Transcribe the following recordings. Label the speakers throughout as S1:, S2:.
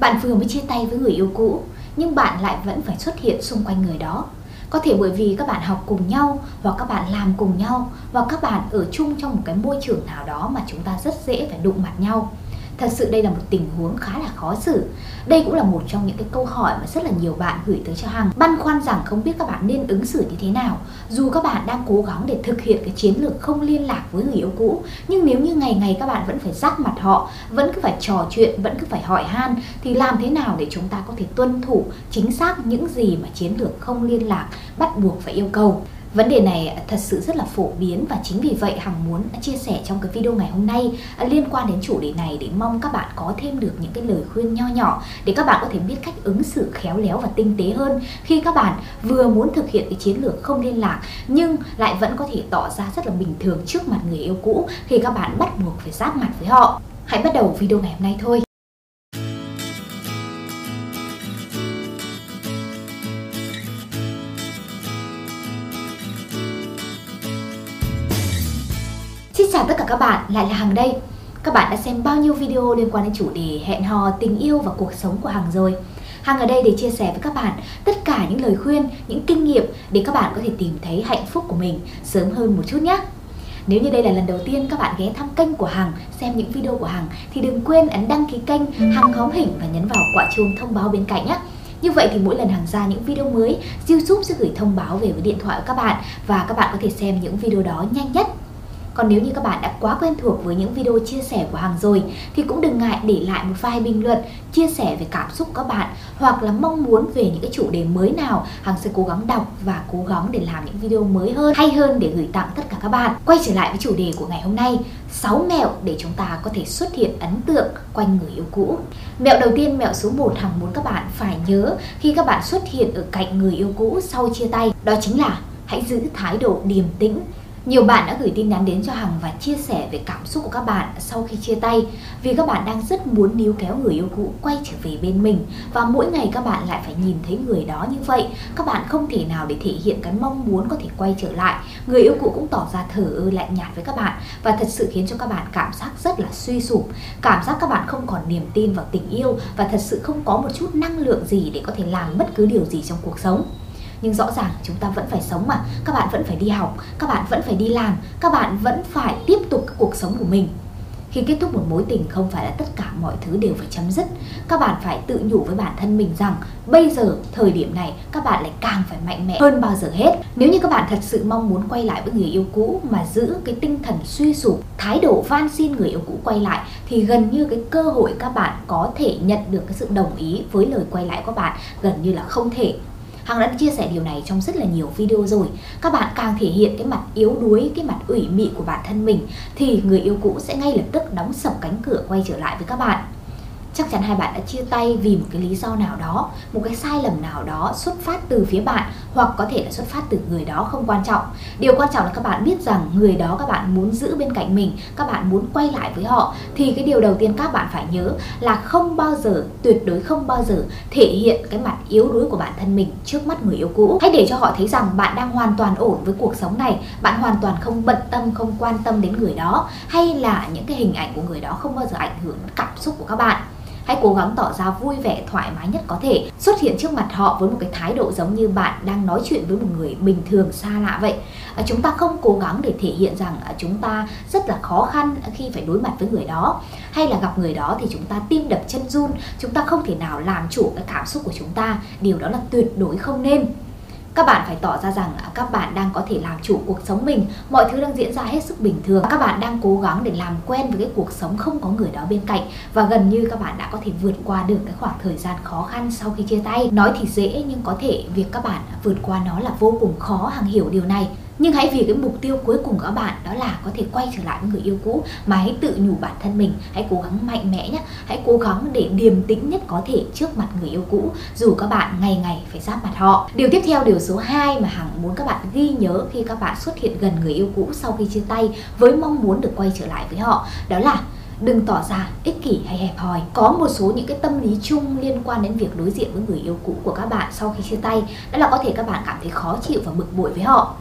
S1: Bạn vừa mới chia tay với người yêu cũ, nhưng bạn lại vẫn phải xuất hiện xung quanh người đó. Có thể bởi vì các bạn học cùng nhau, hoặc các bạn làm cùng nhau, hoặc các bạn ở chung trong một cái môi trường nào đó mà chúng ta rất dễ phải đụng mặt nhau. Thật sự đây là một tình huống khá là khó xử. Đây cũng là một trong những cái câu hỏi mà rất là nhiều bạn gửi tới cho Hằng. Băn khoăn rằng không biết các bạn nên ứng xử như thế nào. Dù các bạn đang cố gắng để thực hiện cái chiến lược không liên lạc với người yêu cũ, nhưng nếu như ngày ngày các bạn vẫn phải rắc mặt họ, vẫn cứ phải trò chuyện, vẫn cứ phải hỏi han thì làm thế nào để chúng ta có thể tuân thủ chính xác những gì mà chiến lược không liên lạc bắt buộc phải yêu cầu. Vấn đề này thật sự rất là phổ biến và chính vì vậy Hằng muốn chia sẻ trong cái video ngày hôm nay à, liên quan đến chủ đề này để mong các bạn có thêm được những cái lời khuyên nho nhỏ để các bạn có thể biết cách ứng xử khéo léo và tinh tế hơn khi các bạn vừa muốn thực hiện cái chiến lược không liên lạc nhưng lại vẫn có thể tỏ ra rất là bình thường trước mặt người yêu cũ khi các bạn bắt buộc phải giáp mặt với họ. Hãy bắt đầu video ngày hôm nay thôi. Chào tất cả các bạn, lại là Hằng đây. Các bạn đã xem bao nhiêu video liên quan đến chủ đề hẹn hò, tình yêu và cuộc sống của Hằng rồi. Hằng ở đây để chia sẻ với các bạn tất cả những lời khuyên, những kinh nghiệm để các bạn có thể tìm thấy hạnh phúc của mình sớm hơn một chút nhé. Nếu như đây là lần đầu tiên các bạn ghé thăm kênh của Hằng, xem những video của Hằng thì đừng quên ấn đăng ký kênh Hằng Hóm Hình và nhấn vào quả chuông thông báo bên cạnh nhé. Như vậy thì mỗi lần Hằng ra những video mới, YouTube sẽ gửi thông báo về với điện thoại của các bạn và các bạn có thể xem những video đó nhanh nhất còn nếu như các bạn đã quá quen thuộc với những video chia sẻ của Hằng rồi thì cũng đừng ngại để lại một vài bình luận chia sẻ về cảm xúc của các bạn hoặc là mong muốn về những cái chủ đề mới nào Hằng sẽ cố gắng đọc và cố gắng để làm những video mới hơn hay hơn để gửi tặng tất cả các bạn. Quay trở lại với chủ đề của ngày hôm nay 6 mẹo để chúng ta có thể xuất hiện ấn tượng quanh người yêu cũ. Mẹo đầu tiên, mẹo số 1 Hằng muốn các bạn phải nhớ khi các bạn xuất hiện ở cạnh người yêu cũ sau chia tay, đó chính là hãy giữ thái độ điềm tĩnh nhiều bạn đã gửi tin nhắn đến cho Hằng và chia sẻ về cảm xúc của các bạn sau khi chia tay, vì các bạn đang rất muốn níu kéo người yêu cũ quay trở về bên mình và mỗi ngày các bạn lại phải nhìn thấy người đó như vậy. Các bạn không thể nào để thể hiện cái mong muốn có thể quay trở lại. Người yêu cũ cũng tỏ ra thờ ơ, lạnh nhạt với các bạn và thật sự khiến cho các bạn cảm giác rất là suy sụp. Cảm giác các bạn không còn niềm tin vào tình yêu và thật sự không có một chút năng lượng gì để có thể làm bất cứ điều gì trong cuộc sống nhưng rõ ràng chúng ta vẫn phải sống mà. Các bạn vẫn phải đi học, các bạn vẫn phải đi làm, các bạn vẫn phải tiếp tục cuộc sống của mình. Khi kết thúc một mối tình, không phải là tất cả mọi thứ đều phải chấm dứt. Các bạn phải tự nhủ với bản thân mình rằng, bây giờ, thời điểm này, các bạn lại càng phải mạnh mẽ hơn bao giờ hết. Nếu như các bạn thật sự mong muốn quay lại với người yêu cũ mà giữ cái tinh thần suy sụp, thái độ van xin người yêu cũ quay lại, thì gần như cái cơ hội các bạn có thể nhận được cái sự đồng ý với lời quay lại của bạn gần như là không thể Hằng đã chia sẻ điều này trong rất là nhiều video rồi. Các bạn càng thể hiện cái mặt yếu đuối, cái mặt ủy mị của bản thân mình Thì người yêu cũ sẽ ngay lập tức đóng sập cánh cửa quay trở lại với các bạn chắc chắn hai bạn đã chia tay vì một cái lý do nào đó, một cái sai lầm nào đó xuất phát từ phía bạn, hoặc có thể là xuất phát từ người đó không quan trọng. Điều quan trọng là các bạn biết rằng người đó các bạn muốn giữ bên cạnh mình, các bạn muốn quay lại với họ, thì cái điều đầu tiên các bạn phải nhớ là không bao giờ, tuyệt đối không bao giờ thể hiện cái mặt yếu đuối của bản thân mình trước mắt người yêu cũ. Hãy để cho họ thấy rằng bạn đang hoàn toàn ổn với cuộc sống này, bạn hoàn toàn không bận tâm, không quan tâm đến người đó, hay là những cái hình ảnh của người đó không bao giờ ảnh hưởng đến cảm xúc của các bạn hãy cố gắng tỏ ra vui vẻ thoải mái nhất có thể. Xuất hiện trước mặt họ với một cái thái độ giống như bạn đang nói chuyện với một người bình thường xa lạ vậy. À, chúng ta không cố gắng để thể hiện rằng à, chúng ta rất là khó khăn khi phải đối mặt với người đó. Hay là gặp người đó thì chúng ta tim đập chân run. Chúng ta không thể nào làm chủ cái cảm xúc của chúng ta. Điều đó là tuyệt đối không nên các bạn phải tỏ ra rằng à, các bạn đang có thể làm chủ cuộc sống mình. Mọi thứ đang diễn ra hết sức bình thường. Các bạn đang cố gắng để làm quen với cái cuộc sống không có người đó bên cạnh. Và gần như các bạn đã có thể vượt qua được cái khoảng thời gian khó khăn sau khi chia tay. Nói thì dễ, nhưng có thể việc các bạn vượt qua nó là vô cùng khó hàng hiểu điều này nhưng hãy vì cái mục tiêu cuối cùng của các bạn đó là có thể quay trở lại với người yêu cũ mà hãy tự nhủ bản thân mình. Hãy cố gắng mạnh mẽ nhé. Hãy cố gắng để điềm tĩnh nhất có thể trước mặt người yêu cũ. Dù các bạn ngày ngày phải giáp mặt họ. Điều tiếp theo, điều số 2 mà hằng muốn các bạn ghi nhớ khi các bạn xuất hiện gần người yêu cũ sau khi chia tay với mong muốn được quay trở lại với họ, đó là đừng tỏ ra ích kỷ hay hẹp hòi. Có một số những cái tâm lý chung liên quan đến việc đối diện với người yêu cũ của các bạn sau khi chia tay, đó là có thể các bạn cảm thấy khó chịu và bực bội với họ.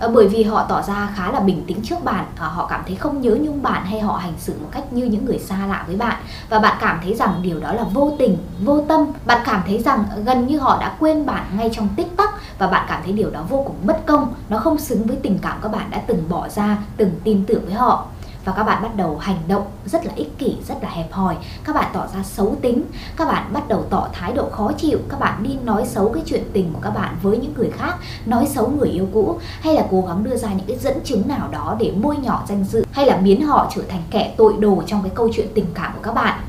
S1: Ờ, bởi vì họ tỏ ra khá là bình tĩnh trước bạn. À, họ cảm thấy không nhớ nhung bạn hay họ hành xử một cách như những người xa lạ với bạn. Và bạn cảm thấy rằng điều đó là vô tình, vô tâm. Bạn cảm thấy rằng gần như họ đã quên bạn ngay trong tích tắc. Và bạn cảm thấy điều đó vô cùng bất công. Nó không xứng với tình cảm các bạn đã từng bỏ ra, từng tin tưởng với họ và các bạn bắt đầu hành động rất là ích kỷ, rất là hẹp hòi. Các bạn tỏ ra xấu tính. Các bạn bắt đầu tỏ thái độ khó chịu. Các bạn đi nói xấu cái chuyện tình của các bạn với những người khác nói xấu người yêu cũ. Hay là cố gắng đưa ra những cái dẫn chứng nào đó để bôi nhọ danh dự. Hay là biến họ trở thành kẻ tội đồ trong cái câu chuyện tình cảm của các bạn.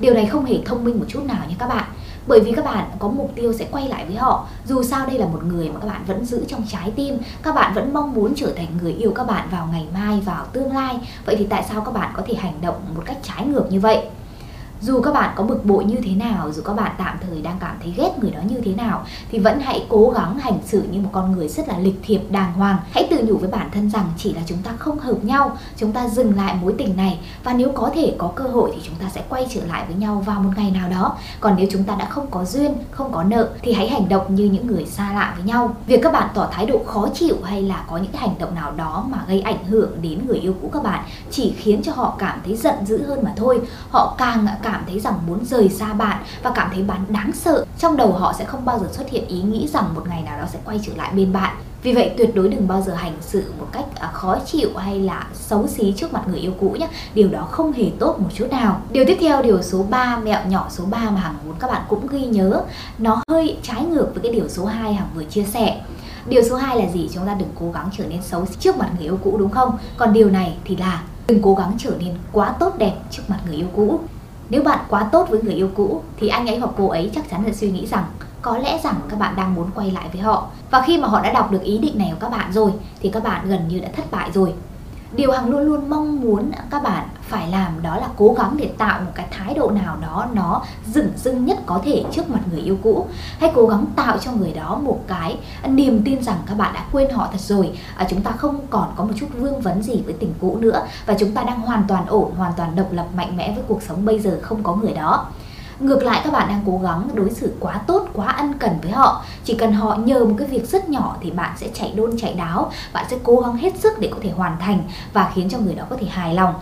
S1: Điều này không hề thông minh một chút nào nha các bạn bởi vì các bạn có mục tiêu sẽ quay lại với họ. Dù sao đây là một người mà các bạn vẫn giữ trong trái tim. Các bạn vẫn mong muốn trở thành người yêu các bạn vào ngày mai, vào tương lai. Vậy thì tại sao các bạn có thể hành động một cách trái ngược như vậy? Dù các bạn có bực bội như thế nào, dù các bạn tạm thời đang cảm thấy ghét người đó như thế nào, thì vẫn hãy cố gắng hành xử như một con người rất là lịch thiệp, đàng hoàng. Hãy tự nhủ với bản thân rằng chỉ là chúng ta không hợp nhau, chúng ta dừng lại mối tình này. Và nếu có thể có cơ hội thì chúng ta sẽ quay trở lại với nhau vào một ngày nào đó. Còn nếu chúng ta đã không có duyên, không có nợ thì hãy hành động như những người xa lạ với nhau. Việc các bạn tỏ thái độ khó chịu hay là có những hành động nào đó mà gây ảnh hưởng đến người yêu cũ các bạn chỉ khiến cho họ cảm thấy giận dữ hơn mà thôi. Họ càng càng cảm thấy rằng muốn rời xa bạn và cảm thấy bạn đáng sợ, trong đầu họ sẽ không bao giờ xuất hiện ý nghĩ rằng một ngày nào đó sẽ quay trở lại bên bạn. Vì vậy, tuyệt đối đừng bao giờ hành xử một cách à, khó chịu hay là xấu xí trước mặt người yêu cũ nhé Điều đó không hề tốt một chút nào. Điều tiếp theo, điều số 3 mẹo nhỏ số 3 mà Hằng muốn các bạn cũng ghi nhớ, Nó hơi trái ngược với cái điều số 2 Hằng vừa chia sẻ. Điều số 2 là gì? Chúng ta đừng cố gắng trở nên xấu trước mặt người yêu cũ, đúng không? Còn điều này thì là đừng cố gắng trở nên quá tốt đẹp trước mặt người yêu cũ nếu bạn quá tốt với người yêu cũ, thì anh ấy hoặc cô ấy chắc chắn sẽ suy nghĩ rằng có lẽ rằng các bạn đang muốn quay lại với họ. Và khi mà họ đã đọc được ý định này của các bạn rồi, thì các bạn gần như đã thất bại rồi điều hằng luôn luôn mong muốn các bạn phải làm đó là cố gắng để tạo một cái thái độ nào đó nó dửng dưng nhất có thể trước mặt người yêu cũ. Hãy cố gắng tạo cho người đó một cái niềm tin rằng các bạn đã quên họ thật rồi. À, chúng ta không còn có một chút vương vấn gì với tình cũ nữa và chúng ta đang hoàn toàn ổn hoàn toàn độc lập mạnh mẽ với cuộc sống bây giờ không có người đó. Ngược lại các bạn đang cố gắng đối xử quá tốt, quá ân cần với họ. Chỉ cần họ nhờ một cái việc rất nhỏ thì bạn sẽ chạy đôn chạy đáo. Bạn sẽ cố gắng hết sức để có thể hoàn thành và khiến cho người đó có thể hài lòng.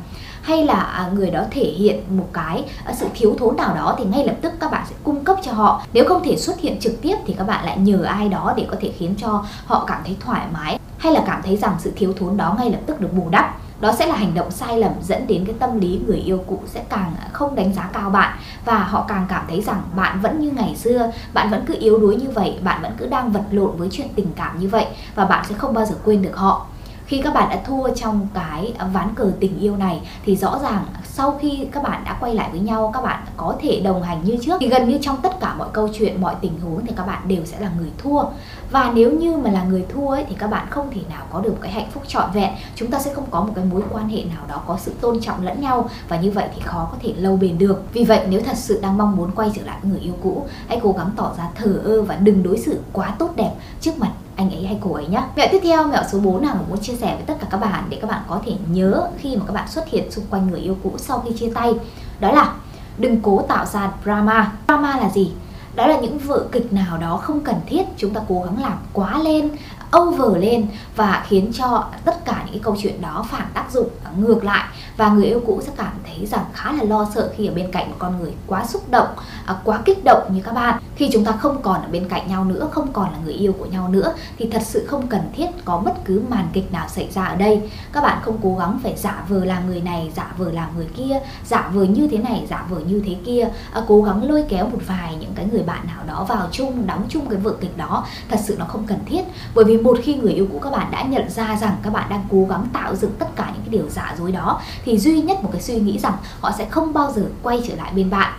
S1: Hay là à, người đó thể hiện một cái à, sự thiếu thốn nào đó thì ngay lập tức các bạn sẽ cung cấp cho họ. Nếu không thể xuất hiện trực tiếp thì các bạn lại nhờ ai đó để có thể khiến cho họ cảm thấy thoải mái hay là cảm thấy rằng sự thiếu thốn đó ngay lập tức được bù đắp đó sẽ là hành động sai lầm dẫn đến cái tâm lý người yêu cũ sẽ càng không đánh giá cao bạn. Và họ càng cảm thấy rằng bạn vẫn như ngày xưa, bạn vẫn cứ yếu đuối như vậy, bạn vẫn cứ đang vật lộn với chuyện tình cảm như vậy và bạn sẽ không bao giờ quên được họ. Khi các bạn đã thua trong cái ván cờ tình yêu này thì rõ ràng sau khi các bạn đã quay lại với nhau các bạn có thể đồng hành như trước. Thì gần như trong tất cả mọi câu chuyện mọi tình huống thì các bạn đều sẽ là người thua. Và nếu như mà là người thua ấy, thì các bạn không thể nào có được một cái hạnh phúc trọn vẹn. Chúng ta sẽ không có một cái mối quan hệ nào đó có sự tôn trọng lẫn nhau và như vậy thì khó có thể lâu bền được. Vì vậy nếu thật sự đang mong muốn quay trở lại với người yêu cũ hãy cố gắng tỏ ra thờ ơ và đừng đối xử quá tốt đẹp trước mặt anh ấy hay cô ấy nhé Mẹo tiếp theo, mẹo số 4 nào mà muốn chia sẻ với tất cả các bạn để các bạn có thể nhớ khi mà các bạn xuất hiện xung quanh người yêu cũ sau khi chia tay? Đó là đừng cố tạo ra drama. Drama là gì? Đó là những vở kịch nào đó không cần thiết chúng ta cố gắng làm quá lên over lên và khiến cho tất cả những cái câu chuyện đó phản tác dụng à, ngược lại. Và người yêu cũ sẽ cảm thấy rằng khá là lo sợ khi ở bên cạnh một con người quá xúc động à, quá kích động như các bạn khi chúng ta không còn ở bên cạnh nhau nữa không còn là người yêu của nhau nữa thì thật sự không cần thiết có bất cứ màn kịch nào xảy ra ở đây. Các bạn không cố gắng phải giả vờ làm người này giả vờ làm người kia giả vờ như thế này giả vờ như thế kia. À, cố gắng lôi kéo một vài những cái người bạn nào đó vào chung đóng chung cái vở kịch đó. Thật sự nó không cần thiết. Bởi vì một khi người yêu cũ các bạn đã nhận ra rằng các bạn đang cố gắng tạo dựng tất cả những cái điều giả dối đó thì duy nhất một cái suy nghĩ rằng họ sẽ không bao giờ quay trở lại bên bạn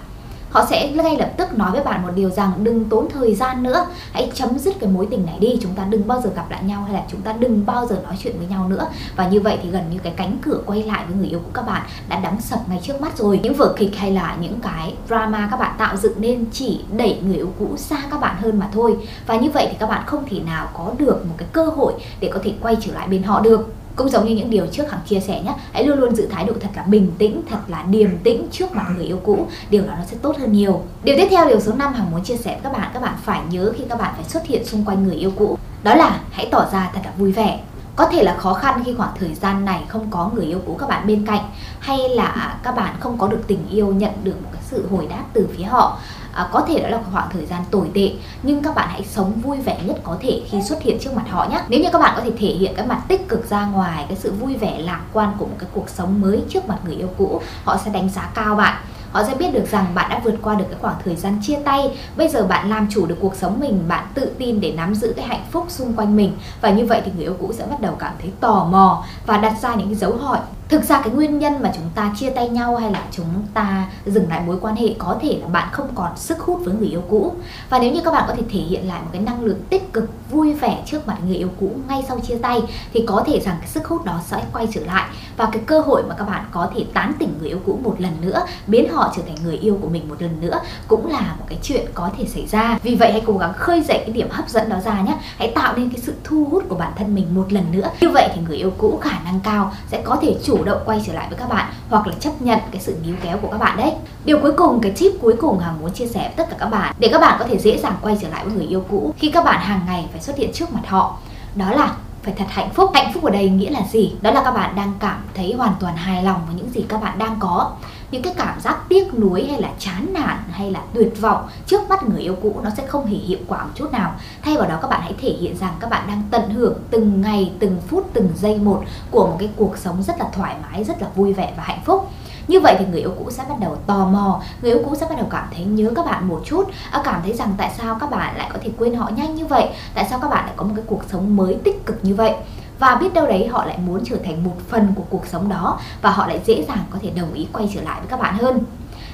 S1: họ sẽ ngay lập tức nói với bạn một điều rằng đừng tốn thời gian nữa. Hãy chấm dứt cái mối tình này đi. Chúng ta đừng bao giờ gặp lại nhau hay là chúng ta đừng bao giờ nói chuyện với nhau nữa. Và như vậy thì gần như cái cánh cửa quay lại với người yêu của các bạn đã đóng sập ngay trước mắt rồi. Những vở kịch hay là những cái drama các bạn tạo dựng nên chỉ đẩy người yêu cũ xa các bạn hơn mà thôi. Và như vậy thì các bạn không thể nào có được một cái cơ hội để có thể quay trở lại bên họ được cũng giống như những điều trước hằng chia sẻ nhé, hãy luôn luôn giữ thái độ thật là bình tĩnh, thật là điềm tĩnh trước mặt người yêu cũ. Điều đó nó sẽ tốt hơn nhiều. Điều tiếp theo, điều số 5 hằng muốn chia sẻ với các bạn các bạn phải nhớ khi các bạn phải xuất hiện xung quanh người yêu cũ. Đó là hãy tỏ ra thật là vui vẻ. Có thể là khó khăn khi khoảng thời gian này không có người yêu cũ các bạn bên cạnh, hay là các bạn không có được tình yêu, nhận được một cái sự hồi đáp từ phía họ à, có thể đó là khoảng thời gian tồi tệ nhưng các bạn hãy sống vui vẻ nhất có thể khi xuất hiện trước mặt họ nhé nếu như các bạn có thể thể hiện cái mặt tích cực ra ngoài cái sự vui vẻ lạc quan của một cái cuộc sống mới trước mặt người yêu cũ họ sẽ đánh giá cao bạn. Họ sẽ biết được rằng bạn đã vượt qua được cái khoảng thời gian chia tay. Bây giờ bạn làm chủ được cuộc sống mình bạn tự tin để nắm giữ cái hạnh phúc xung quanh mình. Và như vậy thì người yêu cũ sẽ bắt đầu cảm thấy tò mò và đặt ra những cái dấu hỏi thực ra cái nguyên nhân mà chúng ta chia tay nhau hay là chúng ta dừng lại mối quan hệ có thể là bạn không còn sức hút với người yêu cũ. Và nếu như các bạn có thể thể hiện lại một cái năng lượng tích cực vui vẻ trước mặt người yêu cũ ngay sau chia tay, thì có thể rằng cái sức hút đó sẽ quay trở lại. Và cái cơ hội mà các bạn có thể tán tỉnh người yêu cũ một lần nữa, biến họ trở thành người yêu của mình một lần nữa, cũng là một cái chuyện có thể xảy ra. Vì vậy hãy cố gắng khơi dậy cái điểm hấp dẫn đó ra nhé. Hãy tạo nên cái sự thu hút của bản thân mình một lần nữa. Như vậy thì người yêu cũ khả năng cao sẽ có thể chủ động quay trở lại với các bạn, hoặc là chấp nhận cái sự níu kéo của các bạn đấy. Điều cuối cùng, cái tip cuối cùng hàng muốn chia sẻ với tất cả các bạn, để các bạn có thể dễ dàng quay trở lại với người yêu cũ. Khi các bạn hàng ngày phải xuất hiện trước mặt họ. Đó là phải thật hạnh phúc. Hạnh phúc ở đây nghĩa là gì? Đó là các bạn đang cảm thấy hoàn toàn hài lòng với những gì các bạn đang có. Những cái cảm giác tiếc nuối hay là chán nản hay là tuyệt vọng trước mắt người yêu cũ nó sẽ không hề hiệu quả một chút nào. Thay vào đó, các bạn hãy thể hiện rằng các bạn đang tận hưởng từng ngày, từng phút, từng giây một của một cái cuộc sống rất là thoải mái, rất là vui vẻ và hạnh phúc như vậy thì người yêu cũ sẽ bắt đầu tò mò, người yêu cũ sẽ bắt đầu cảm thấy nhớ các bạn một chút à, cảm thấy rằng tại sao các bạn lại có thể quên họ nhanh như vậy, tại sao các bạn lại có một cái cuộc sống mới tích cực như vậy. Và biết đâu đấy, họ lại muốn trở thành một phần của cuộc sống đó và họ lại dễ dàng có thể đồng ý quay trở lại với các bạn hơn.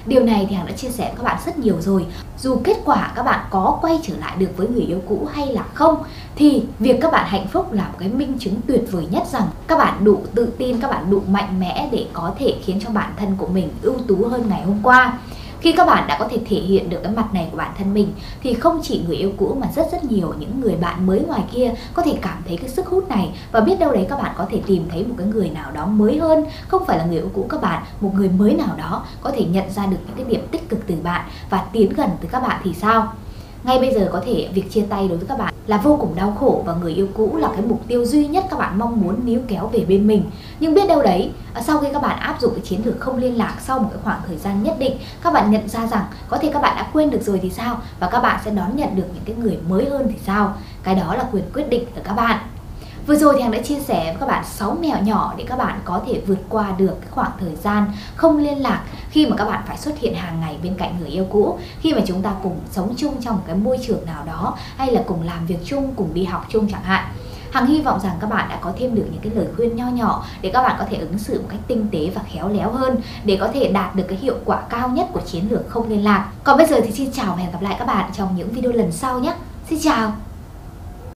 S1: Điều này thì Hằng đã chia sẻ với các bạn rất nhiều rồi. Dù kết quả các bạn có quay trở lại được với người yêu cũ hay là không Thì việc các bạn hạnh phúc là một cái minh chứng tuyệt vời nhất rằng Các bạn đủ tự tin, các bạn đủ mạnh mẽ để có thể khiến cho bản thân của mình ưu tú hơn ngày hôm qua khi các bạn đã có thể thể hiện được cái mặt này của bản thân mình, thì không chỉ người yêu cũ mà rất rất nhiều những người bạn mới ngoài kia có thể cảm thấy cái sức hút này. Và biết đâu đấy các bạn có thể tìm thấy một cái người nào đó mới hơn. Không phải là người yêu cũ các bạn, một người mới nào đó có thể nhận ra được những cái điểm tích cực từ bạn và tiến gần từ các bạn thì sao? Ngay bây giờ có thể việc chia tay đối với các bạn là vô cùng đau khổ và người yêu cũ là cái mục tiêu duy nhất các bạn mong muốn níu kéo về bên mình. Nhưng biết đâu đấy à, sau khi các bạn áp dụng cái chiến lược không liên lạc sau một cái khoảng thời gian nhất định, các bạn nhận ra rằng có thể các bạn đã quên được rồi thì sao? Và các bạn sẽ đón nhận được những cái người mới hơn thì sao? Cái đó là quyền quyết định của các bạn. Vừa rồi thì Hằng đã chia sẻ với các bạn 6 mẹo nhỏ để các bạn có thể vượt qua được cái khoảng thời gian không liên lạc khi mà các bạn phải xuất hiện hàng ngày bên cạnh người yêu cũ, khi mà chúng ta cùng sống chung trong một cái môi trường nào đó hay là cùng làm việc chung, cùng đi học chung chẳng hạn. Hằng hy vọng rằng các bạn đã có thêm được những cái lời khuyên nho nhỏ để các bạn có thể ứng xử một cách tinh tế và khéo léo hơn để có thể đạt được cái hiệu quả cao nhất của chiến lược không liên lạc. Còn bây giờ thì xin chào và hẹn gặp lại các bạn trong những video lần sau nhé. Xin chào!